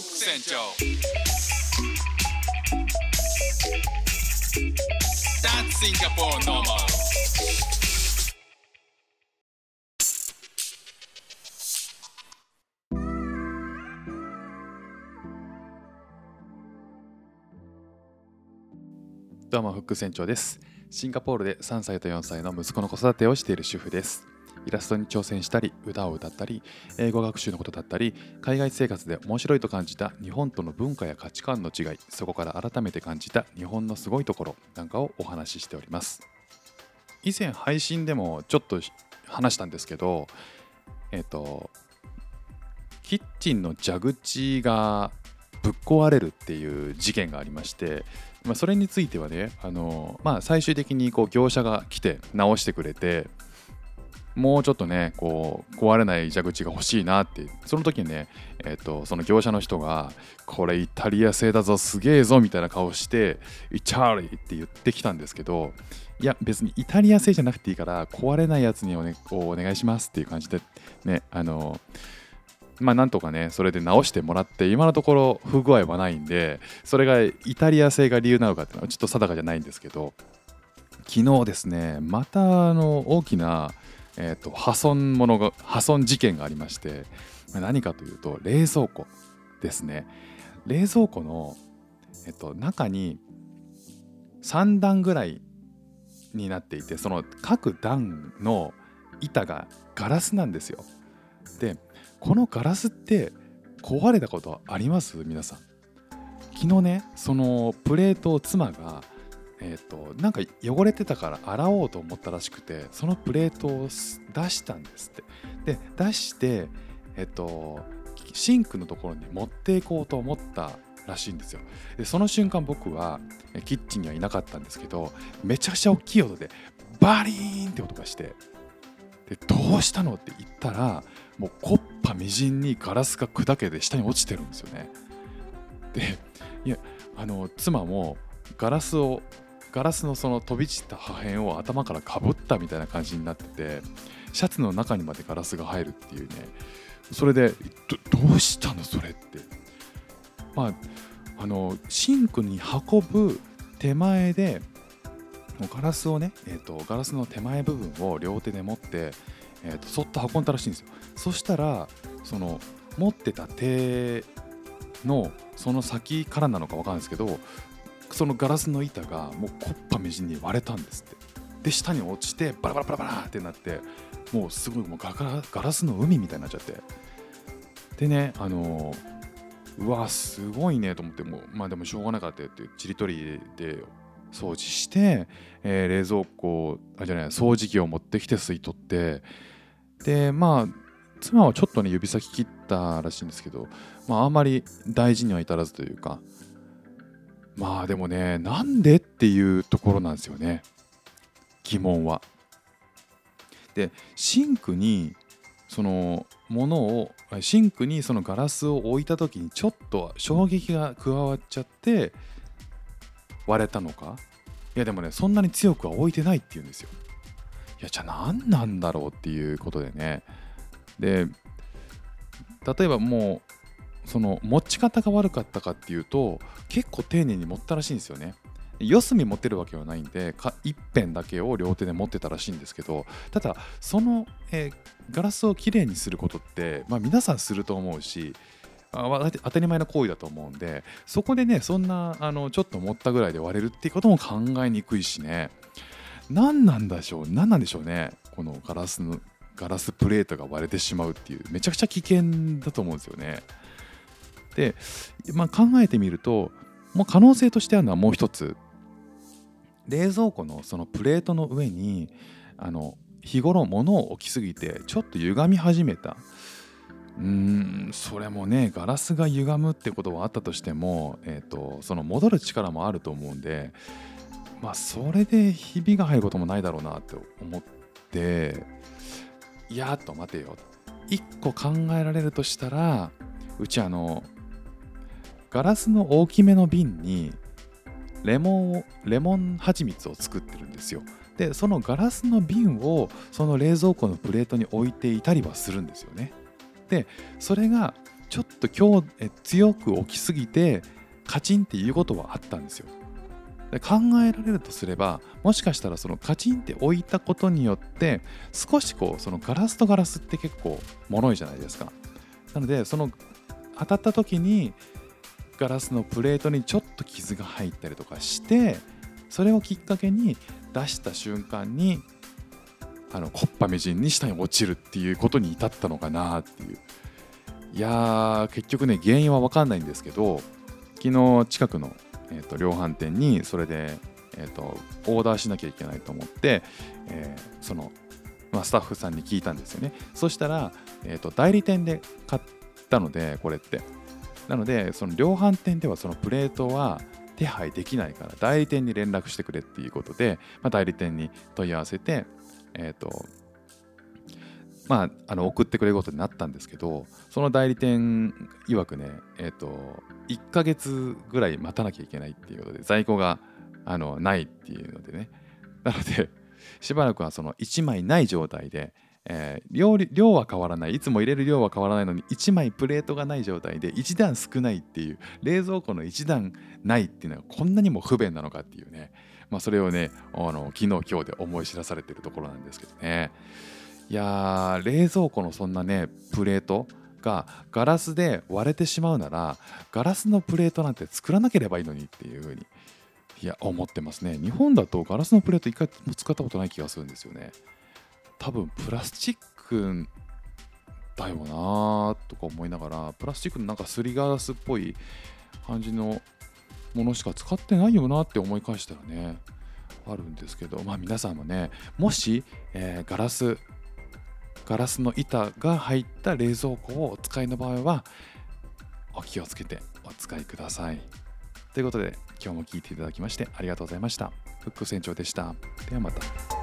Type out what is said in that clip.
ック船長 That's Singapore normal. どうもフック船長です。シンガポールで3歳と4歳の息子の子育てをしている主婦です。イラストに挑戦したり歌を歌ったり英語学習のことだったり海外生活で面白いと感じた日本との文化や価値観の違いそこから改めて感じた日本のすごいところなんかをお話ししております。以前配信でもちょっと話したんですけどえっ、とキッチンの蛇口がぶっ壊れるっていう事件がありましてまあ、それについてはね、あのまあ、最終的にこう業者が来て直してくれてもうちょっとねこう壊れない蛇口が欲しいなってその時にね、えーと、その業者の人が「これイタリア製だぞすげえぞ」みたいな顔して「イチャーリー」って言ってきたんですけどいや別にイタリア製じゃなくていいから壊れないやつにお,、ね、お願いしますっていう感じでねあのまあなんとかねそれで直してもらって今のところ不具合はないんでそれがイタリア製が理由なのかっていうのはちょっと定かじゃないんですけど昨日ですねまたあの大きな、えーと、破損ものが破損事件がありまして何かというと冷蔵庫ですね。冷蔵庫の、えっと、中に3段ぐらいになっていてその各段の板がガラスなんですよ。でこのガラスって壊れたことあります？皆さん。昨日ねそのプレートを妻がえーと、なんか汚れてたから洗おうと思ったらしくてそのプレートを出したんですって。で出してえっ、ー、とシンクのところに持っていこうと思ったらしいんですよ。でその瞬間僕はキッチンにはいなかったんですけどめちゃくちゃ大きい音でバリーンって音がしてでどうしたのって言ったらもうコッパみじんにガラスが砕けて下に落ちてるんですよね。でいやあの妻もガラスをガラスのその飛び散った破片を頭からかぶったみたいな感じになっててシャツの中にまでガラスが入るっていうね。それでどうしたのそれって。まああのシンクに運ぶ手前でガラスをね、えーと、ガラスの手前部分を両手で持って、えーと、そっと運んだらしいんですよ。そしたらその持ってた手のその先からなのか分かるんですけどそのガラスの板がもうコッパみじんに割れたんですって。で下に落ちてバラバラバラバラってなってもうすごいもうガラガラスの海みたいになっちゃって。でねあのー、うわすごいねと思ってもうまあでもしょうがなかったってちりとりで掃除して、えー、冷蔵庫あじゃない掃除機を持ってきて吸い取ってでまあ妻はちょっとね指先切ったらしいんですけど、まあ、あんまり大事には至らずというかまあでもねなんでっていうところなんですよね。疑問は。でシンクにそのものをシンクにそのガラスを置いた時にちょっと衝撃が加わっちゃって割れたのか。いやでもねそんなに強くは置いてないっていうんですよ。いやじゃあ何なんだろうっていうことでね。で例えばもうその持ち方が悪かったかっていうと結構丁寧に持ったらしいんですよね。四隅持ってるわけはないんで一辺だけを両手で持ってたらしいんですけどただその、えー、ガラスをきれいにすることって、まあ、皆さんすると思うし当たり前の行為だと思うんでそこでねそんなあのちょっと持ったぐらいで割れるっていうことも考えにくいしね。何なんでしょう何なんでしょうねこのガラスのガラスプレートが割れてしまうっていうめちゃくちゃ危険だと思うんですよね。で、まあ、考えてみるともう可能性としてあるのはもう一つ。冷蔵庫のそのプレートの上にあの日頃物を置きすぎてちょっと歪み始めた。うーんそれもねガラスが歪むってことはあったとしても、えーと、その戻る力もあると思うんでまあそれでひびが入ることもないだろうなって思っていやっと待てよ一個考えられるとしたらうちあのガラスの大きめの瓶にレモンをレモン蜂蜜を作ってるんですよでそのガラスの瓶をその冷蔵庫のプレートに置いていたりはするんですよねでそれがちょっと今日え強く起きすぎてカチンっていうことはあったんですよ。で考えられるとすればもしかしたらそのカチンって置いたことによって少しこうそのガラスとガラスって結構脆いじゃないですか。なのでその当たった時にガラスのプレートにちょっと傷が入ったりとかしてそれをきっかけに出した瞬間にあのこっぱみじんに下に落ちるっていうことに至ったのかなっていう。いや結局ね原因は分かんないんですけど昨日近くの、えー、と量販店にそれで、えー、とオーダーしなきゃいけないと思って、えーその、まあ、スタッフさんに聞いたんですよね。そしたら、えー、と代理店で買ったのでこれって。なのでその量販店ではそのプレートは手配できないから代理店に連絡してくれっていうことで、まあ、代理店に問い合わせてえっ、とまあ、あの送ってくれることになったんですけどその代理店曰くね、えー、と1ヶ月ぐらい待たなきゃいけないっていうことで在庫があのないっていうのでね。なのでしばらくはその1枚ない状態で、えー量量は変わらない。いつも入れる量は変わらないのに1枚プレートがない状態で1段少ないっていう冷蔵庫の1段ないっていうのはこんなにも不便なのかっていうね、まあ、それをねあの昨日今日で思い知らされてるところなんですけどね。いやー冷蔵庫のそんなねプレートがガラスで割れてしまうならガラスのプレートなんて作らなければいいのにっていうふうにいや思ってますね。日本だとガラスのプレート一回も使ったことない気がするんですよね。多分プラスチックだよなーとか思いながらプラスチックのなんかすりガラスっぽい感じのものしか使ってないよなって思い返したらね。あるんですけどまあ皆さんもねもし、えーガラスガラスの板が入った冷蔵庫をお使いの場合はお気をつけてお使いください。ということで今日も聞いていただきましてありがとうございました。フック船長でした。ではまた。